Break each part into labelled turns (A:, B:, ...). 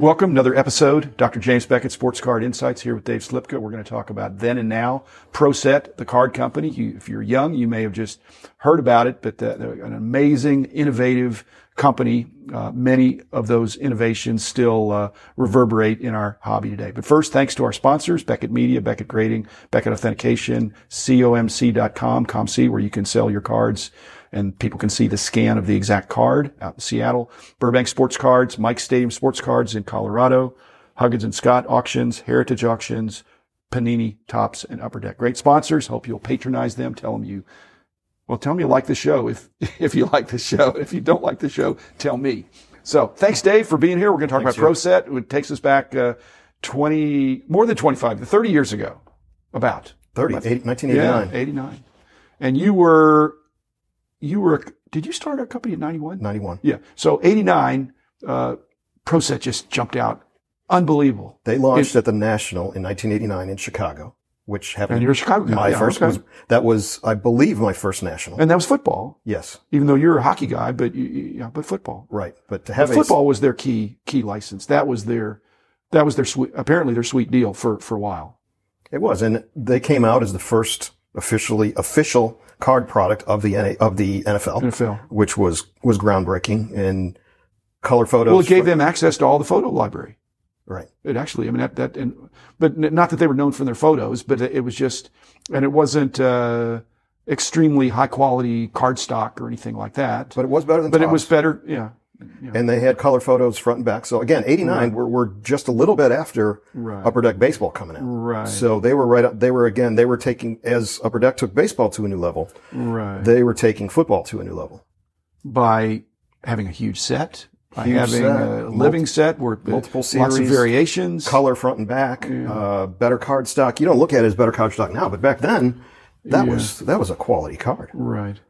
A: Welcome, another episode. Dr. James Beckett, Sports Card Insights here with Dave Sliepka. We're going to talk about then and now. ProSet, the card company. You, if you're young, you may have just heard about it, but uh, they're an amazing, innovative company. Uh, many of those innovations still uh, reverberate in our hobby today. But first, thanks to our sponsors, Beckett Media, Beckett Grading, Beckett Authentication, comc.com, ComC, where you can sell your cards and people can see the scan of the exact card out in Seattle. Burbank Sports Cards, Mike Stadium Sports Cards in Colorado, Huggins and Scott Auctions, Heritage Auctions, Panini, Topps, and Upper Deck. Great sponsors. Hope you'll patronize them. Tell them you, well, tell them you like the show. If, if you like the show, if you don't like the show, tell me. So thanks, Dave, for being here. We're going to talk thanks, about ProSet. It takes us back, uh, 20, more than 25, 30 years ago, about.
B: 30, 1989.
A: Yeah, 89. And you were you were, did you start a company in 91?
B: 91.
A: Yeah. So 89, uh, ProSet just jumped out. Unbelievable.
B: They launched it, at the National in 1989 in Chicago, which happened.
A: And you're a Chicago guy.
B: My
A: yeah,
B: first
A: okay.
B: was, that was, I believe, my first National.
A: And that was football.
B: Yes.
A: Even though you're a hockey guy, but you, yeah, but football.
B: Right. But to have
A: but football was their key, key license. That was their, that was their sweet, apparently their sweet deal for, for a while.
B: It was. And they came out as the first officially official card product of the of the NFL,
A: NFL,
B: which was was groundbreaking and color photos.
A: Well, it gave for, them access to all the photo library.
B: Right.
A: It actually, I mean, that, that, and, but not that they were known for their photos, but it was just, and it wasn't, uh, extremely high quality card stock or anything like that.
B: But it was better than
A: But it was better, yeah.
B: Yeah. And they had color photos front and back. So again, 89, right. we're, we're just a little bit after
A: right.
B: Upper Deck Baseball coming out.
A: Right.
B: So they were right up, they were again, they were taking, as Upper Deck took baseball to a new level,
A: right.
B: they were taking football to a new level.
A: By having a huge set, by huge having set, a multi, living set where
B: multiple series,
A: lots of variations,
B: color front and back, yeah. uh, better card stock. You don't look at it as better card stock now, but back then, that yeah. was, that was a quality card.
A: Right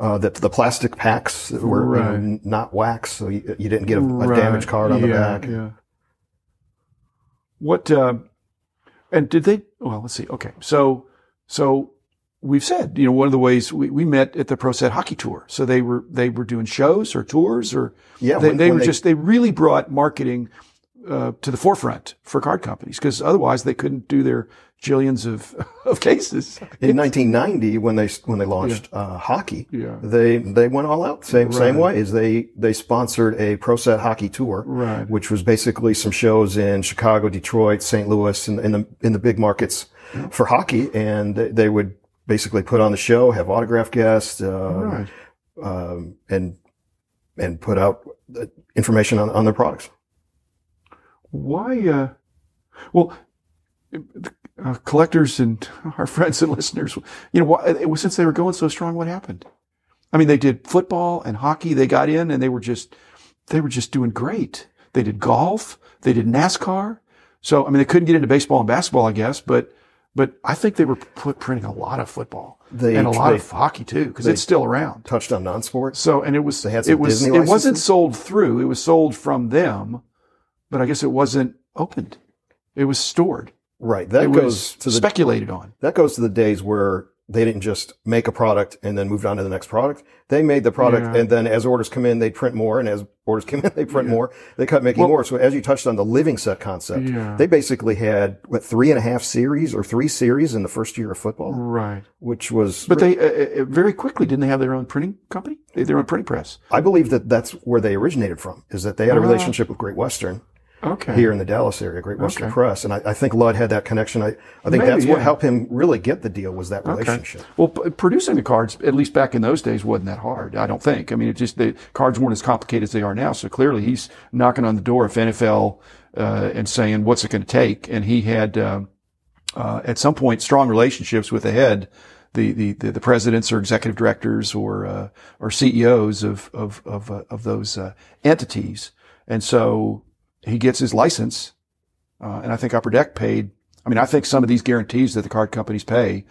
B: uh, the, the plastic packs were right. you know, not wax, so you, you didn't get a, a right. damaged card on
A: yeah,
B: the back.
A: Yeah. What, uh, and did they, well, let's see. Okay. So, so we've said, you know, one of the ways we, we met at the Pro Set hockey tour. So they were, they were doing shows or tours or
B: yeah,
A: they,
B: when,
A: they
B: when
A: were
B: they,
A: just, they really brought marketing, uh, to the forefront for card companies because otherwise they couldn't do their jillions of, of cases.
B: In 1990, when they when they launched yeah. uh, hockey,
A: yeah.
B: they they went all out same
A: right.
B: same way as they they sponsored a pro set hockey tour,
A: right.
B: which was basically some shows in Chicago, Detroit, St. Louis, in, in the in the big markets yeah. for hockey, and they would basically put on the show, have autograph guests, uh,
A: right.
B: um, and and put out information on on their products.
A: Why? Uh, well, uh, collectors and our friends and listeners, you know, it was since they were going so strong. What happened? I mean, they did football and hockey. They got in and they were just, they were just doing great. They did golf. They did NASCAR. So, I mean, they couldn't get into baseball and basketball, I guess, but, but I think they were put, printing a lot of football
B: they,
A: and a lot
B: they,
A: of hockey too, because it's still around.
B: Touched on non-sports.
A: So, and it was,
B: they had some
A: it was,
B: Disney
A: it wasn't sold through. It was sold from them, but I guess it wasn't opened. It was stored.
B: Right. That
A: it
B: goes to the
A: speculated on.
B: That goes to the days where they didn't just make a product and then moved on to the next product. They made the product
A: Yeah.
B: and then as orders come in, they print more. And as orders come in, they print
A: Yeah.
B: more. They kept making
A: Well-
B: more. So as you touched on the living set concept,
A: Yeah.
B: they basically had what three and a half series or three series in the first year of football,
A: Right.
B: which was,
A: But they, uh, uh, very quickly, didn't they have their own printing company? Their own printing press.
B: I believe that that's where they originated from is that they had a
A: Ah.
B: relationship with Great Western
A: Okay.
B: here in the Dallas area, Great Western
A: Okay.
B: Press. And I, I think Lud had that connection. I, I think
A: Maybe,
B: that's what helped him really get the deal was that
A: Okay.
B: relationship.
A: Well, p- producing the cards, at least back in those days, wasn't that hard. I don't think. I mean, it just the cards weren't as complicated as they are now. So clearly, he's knocking on the door of NFL uh, and saying, "What's it going to take?" And he had um uh, at some point strong relationships with the head, the the the, the presidents or executive directors or uh, or CEOs of of of, uh, of those uh, entities. And so he gets his license, uh, and I think Upper Deck paid. I mean, I think some of these guarantees that the card companies pay,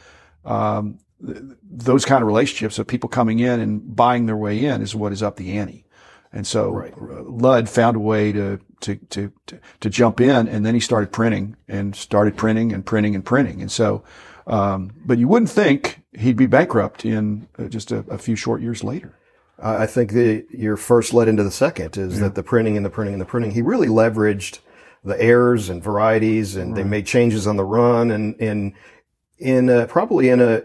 A: um, th- those kind of relationships of people coming in and buying their way in is what is up the ante. And so
B: Right.
A: uh, Lud found a way to, to, to, to, to jump in and then he started printing and started printing and printing and printing. And so, um, but you wouldn't think he'd be bankrupt in uh, just a, a few short years later.
B: I think the, your first led into the second is that the printing and the printing and the printing. He really leveraged the errors and varieties, and they made changes on the run, and and in a, probably in a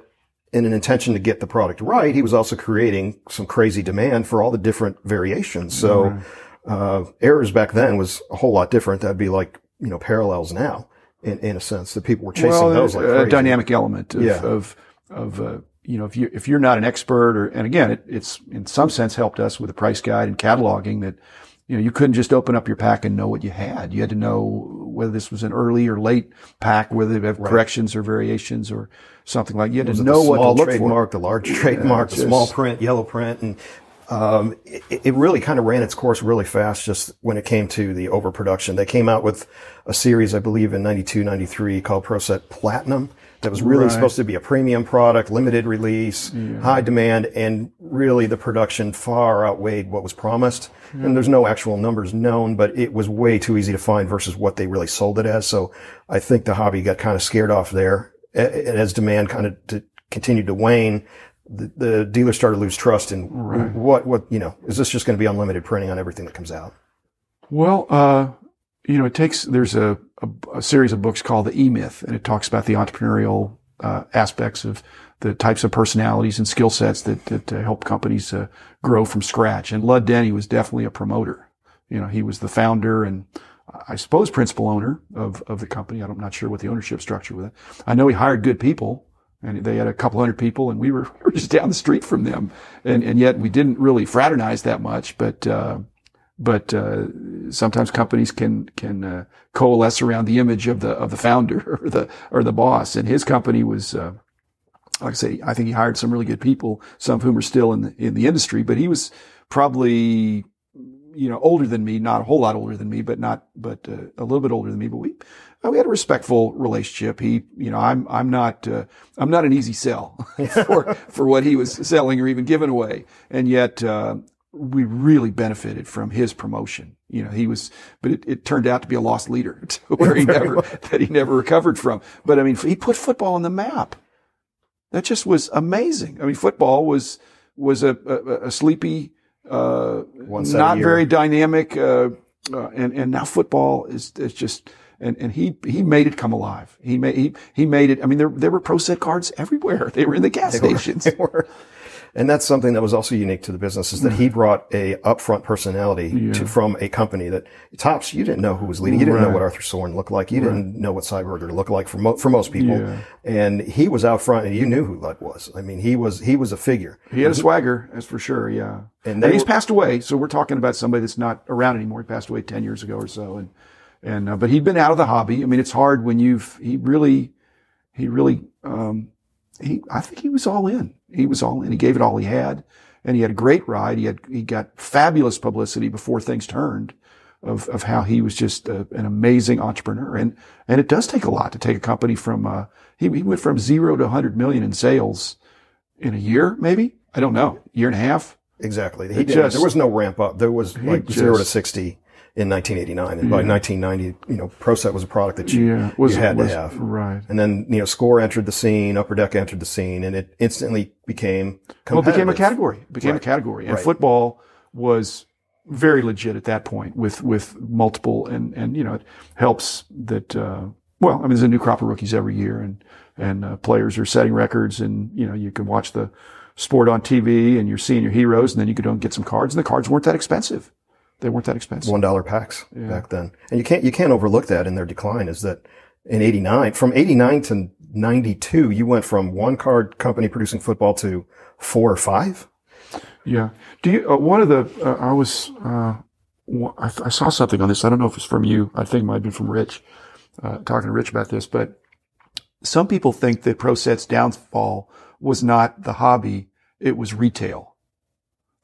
B: in an intention to get the product right, he was also creating some crazy demand for all the different variations. So uh, errors back then was a whole lot different. That'd be like you know parallels now, in in a sense that people were chasing
A: well,
B: those like
A: a
B: crazy.
A: dynamic element of,
B: Yeah.
A: of, of, uh, you know, if you, if you're not an expert or, and again, it, it's in some sense helped us with the price guide and cataloging that, you know, you couldn't just open up your pack and know what you had. You had to know whether this was an early or late pack, whether they have corrections or variations or something like, you had to know what to
B: small
A: look for.
B: the large trademark, the small print, yellow print, and um, it, it really kind of ran its course really fast just when it came to the overproduction. They came out with a series, I believe, in 92, 93 called ProSet Platinum that was really
A: Right.
B: supposed to be a premium product, limited release, high demand, and really the production far outweighed what was promised. And there's no actual numbers known, but it was way too easy to find versus what they really sold it as. So I think the hobby got kind of scared off there. And as demand kind of continued to wane, the, the dealers started to lose trust in what, what, you know, is this just going to be unlimited printing on everything that comes out?
A: Well, uh, you know, it takes, there's a, a, a series of books called The E-Myth, and it talks about the entrepreneurial uh, aspects of the types of personalities and skill sets that, that uh, help companies uh, grow from scratch. And Lud Denny was definitely a promoter. You know, he was the founder and I suppose principal owner of, of the company. I'm not sure what the ownership structure was. I know he hired good people and they had a couple hundred people and we were, we were just down the street from them. And, and yet we didn't really fraternize that much, but, uh, but uh, sometimes companies can can uh, coalesce around the image of the of the founder or the or the boss. And his company was, uh, like I say, I think he hired some really good people, some of whom are still in the in the industry. But he was probably you know older than me, not a whole lot older than me, but not but uh, a little bit older than me. But we we had a respectful relationship. He, you know, I'm I'm not uh, I'm not an easy sell for for what he was selling or even giving away, and yet. Uh, we really benefited from his promotion. You know, he was, but it, it turned out to be a loss leader to where he never, that he never recovered from. But I mean, he put football on the map. That just was amazing. I mean, football was, was a, a, a sleepy, uh, not very dynamic, uh, uh, and, and now football is, is just, and, and he, he made it come alive. He made, he, he made it. I mean, there, there were pro set cards everywhere. They were in the gas stations.
B: They were. And that's something that was also unique to the business is that he brought a upfront personality to, from a company that Topps, you didn't know who was leading. You didn't know what Arthur Shorin looked like. You didn't know what Sy Berger looked like for, mo- for most people.
A: Yeah.
B: And he was out front and you knew who Lud was. I mean, he was, he was a figure.
A: He had a swagger, that's for sure. Yeah,
B: And
A: and, he's
B: were-
A: passed away. So we're talking about somebody that's not around anymore. He passed away ten years ago or so, and and uh, but he'd been out of the hobby. I mean, it's hard when you've he really he really um, he I think he was all in. He was all in. He gave it all he had, and he had a great ride. He had he got fabulous publicity before things turned. Of, of how he was just a, an amazing entrepreneur, and and it does take a lot to take a company from uh, he, he went from zero to 100 million in sales in a year, maybe I don't know, year and a half.
B: Exactly. He didn't,
A: just-
B: there was no ramp up. There was like
A: just-
B: zero to 60 in 1989. And by 1990, you know, ProSet was a product that you,
A: Yeah, was
B: you had
A: was,
B: to have.
A: right.
B: And then, you know, Score entered the scene, Upper Deck entered the scene, and it instantly became
A: Well, it became a category. It became
B: Right.
A: a category, and
B: Right.
A: football was very legit at that point with with multiple and and you know it helps that uh, well I mean there's a new crop of rookies every year and and uh, players are setting records and you know you can watch the sport on TV and you're seeing your heroes and then you could go and get some cards and the cards weren't that expensive. They weren't that expensive.
B: one dollar packs back then. And you can't you can't overlook that in their decline is that in '89, from '89 to '92, you went from one card company producing football to four or five.
A: Yeah. Do you, uh, one of the, uh, I was, uh, I, I saw something on this. I don't know if it's from you. I think it might have been from Rich, uh, talking to Rich about this, but some people think that Pro Set's downfall was not the hobby. It was retail.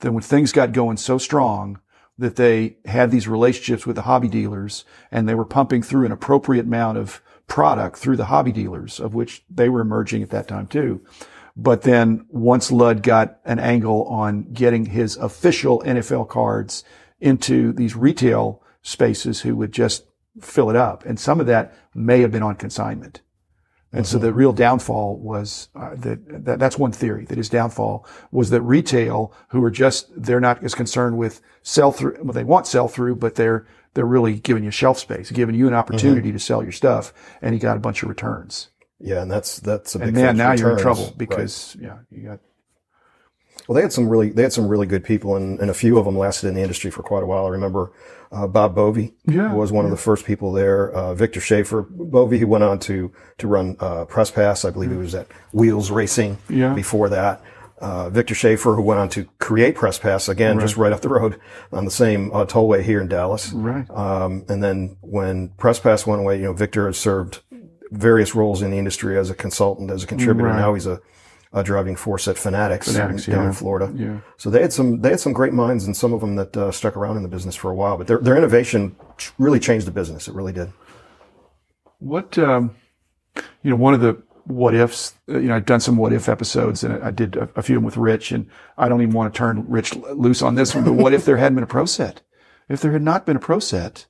A: Then when things got going so strong that they had these relationships with the hobby dealers and they were pumping through an appropriate amount of product through the hobby dealers of which they were emerging at that time too. But then once Lud got an angle on getting his official NFL cards into these retail spaces who would just fill it up. And some of that may have been on consignment. And so the real downfall was uh, that, that that's one theory that his downfall was that retail, who are just they're not as concerned with sell through. Well, they want sell through, but they're they're really giving you shelf space, giving you an opportunity to sell your stuff, and he got a bunch of returns.
B: Yeah, and that's that's a big
A: And man, now you're in
B: returns.
A: trouble
B: Right.
A: because yeah, you got
B: Well, they had some really, they had some really good people, and, and a few of them lasted in the industry for quite a while. I remember uh, Bob Bovey
A: Yeah,
B: was one of the first people there. Uh, Victor Schaefer, Bovey, who went on to to run uh, Press Pass. I believe he was at Wheels Racing
A: Yeah.
B: before that. Uh, Victor Schaefer, who went on to create Press Pass again, just right up the road on the same uh, tollway here in Dallas.
A: right.
B: Um, and then when Press Pass went away, you know, Victor has served various roles in the industry as a consultant, as a contributor.
A: Right.
B: Now he's a, a driving force at Fanatics,
A: Fanatics,
B: down
A: yeah.
B: in Florida.
A: Yeah.
B: So they had some they had some great minds, and some of them that uh, stuck around in the business for a while. But their their innovation really changed the business. It really did.
A: What um, you know, one of the what ifs. uh, You know, I've done some what if episodes, and I did a, a few of them with Rich, and I don't even want to turn Rich loose on this one. But what if there hadn't been a pro set? If there had not been a pro set,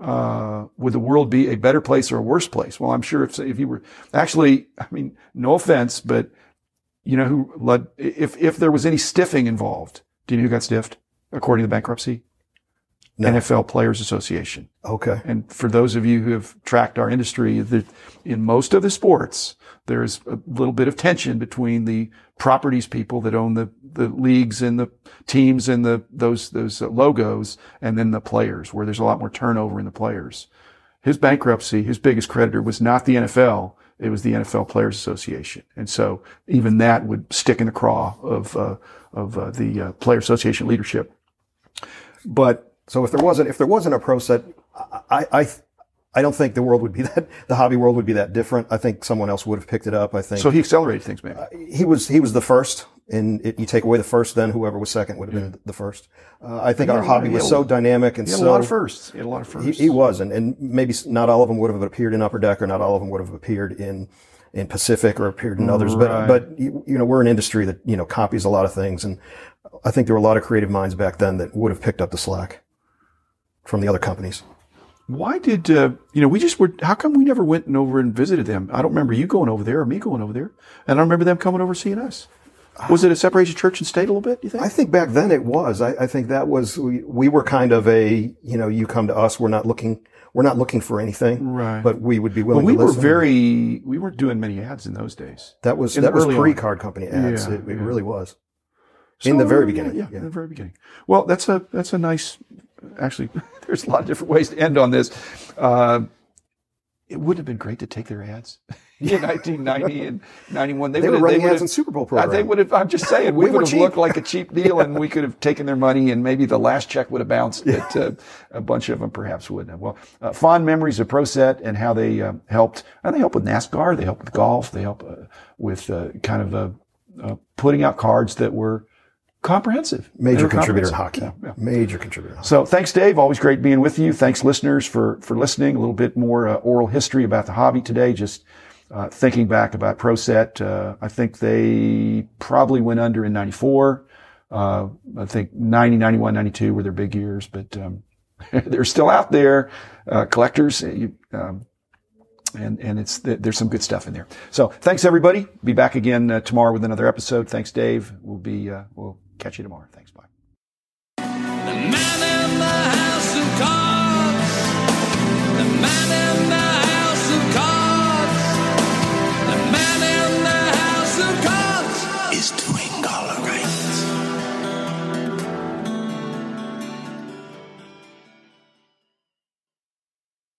A: uh, would the world be a better place or a worse place? Well, I'm sure if if you were actually, I mean, no offense, but you know who led? If if there was any stiffing involved, do you know who got stiffed according to the bankruptcy?
B: No.
A: NFL Players Association.
B: Okay.
A: And for those of you who have tracked our industry, that in most of the sports, there's a little bit of tension between the properties people that own the, the leagues and the teams and the, those, those logos and then the players where there's a lot more turnover in the players. His bankruptcy, his biggest creditor was not the NFL. It was the NFL Players Association. And so even that would stick in the craw of, uh, of uh, the uh, Player Association leadership. But
B: So if there wasn't if there wasn't a pro set, I I I don't think the world would be that the hobby world would be that different. I think someone else would have picked it up. I think
A: so he accelerated things, maybe.
B: he was he was the first, and it, you take away the first, then whoever was second would have been the first. Uh, I think our
A: had a lot-
B: hobby was so dynamic and
A: He had
B: so
A: a lot of firsts. He had a lot of firsts.
B: he was, and, and maybe not all of them would have appeared in Upper Deck, or not all of them would have appeared in in Pacific or appeared in others.
A: Right.
B: But but you, you know we're an industry that you know copies a lot of things, and I think there were a lot of creative minds back then that would have picked up the slack from the other companies.
A: Why did uh, you know? We just were. How come we never went and over and visited them? I don't remember you going over there or me going over there, and I don't remember them coming over seeing us. Was it a separation church and state a little bit? You think?
B: I think back then it was. I, I think that was we, we were kind of a you know you come to us. We're not looking we're not looking for anything,
A: Right.
B: But we would be
A: well,
B: willing.
A: we
B: to
A: were very. We weren't doing many ads in those days.
B: That was
A: in
B: that was pre card company ads.
A: Yeah,
B: it it
A: yeah.
B: really was. In the very beginning,
A: yeah,
B: yeah.
A: in the very beginning. Well, that's a that's a nice. Actually, there's a lot of different ways to end on this. Uh, it wouldn't have been great to take their ads in 1990 and 91. They,
B: They
A: would
B: were
A: have-
B: running
A: would
B: ads in Super Bowl
A: Uh,
B: programs.
A: they would have. I'm just saying, we,
B: We
A: would have
B: cheap.
A: looked like a cheap deal, and we could have taken their money, and maybe the last check would have bounced, but uh, a bunch of them perhaps wouldn't have. Well, uh, fond memories of ProSet and how they uh, helped. And they help with NASCAR. They help with golf. They help uh, with uh, kind of uh, uh, putting out cards that were comprehensive.
B: Major contributor in hockey.
A: Yeah, yeah.
B: Major contributor.
A: So thanks, Dave. Always great being with you. Thanks, listeners, for for listening. A little bit more uh, oral history about the hobby today. Just uh, thinking back about ProSet, uh, I think they probably went under in '94. Uh, I think 90, 91, 92 were their big years, but um, they're still out there. Uh, collectors, uh, you, um, and and it's there's some good stuff in there. So thanks everybody. Be back again uh, tomorrow with another episode. Thanks, Dave. We'll be uh, we'll catch you tomorrow. Thanks. Bye.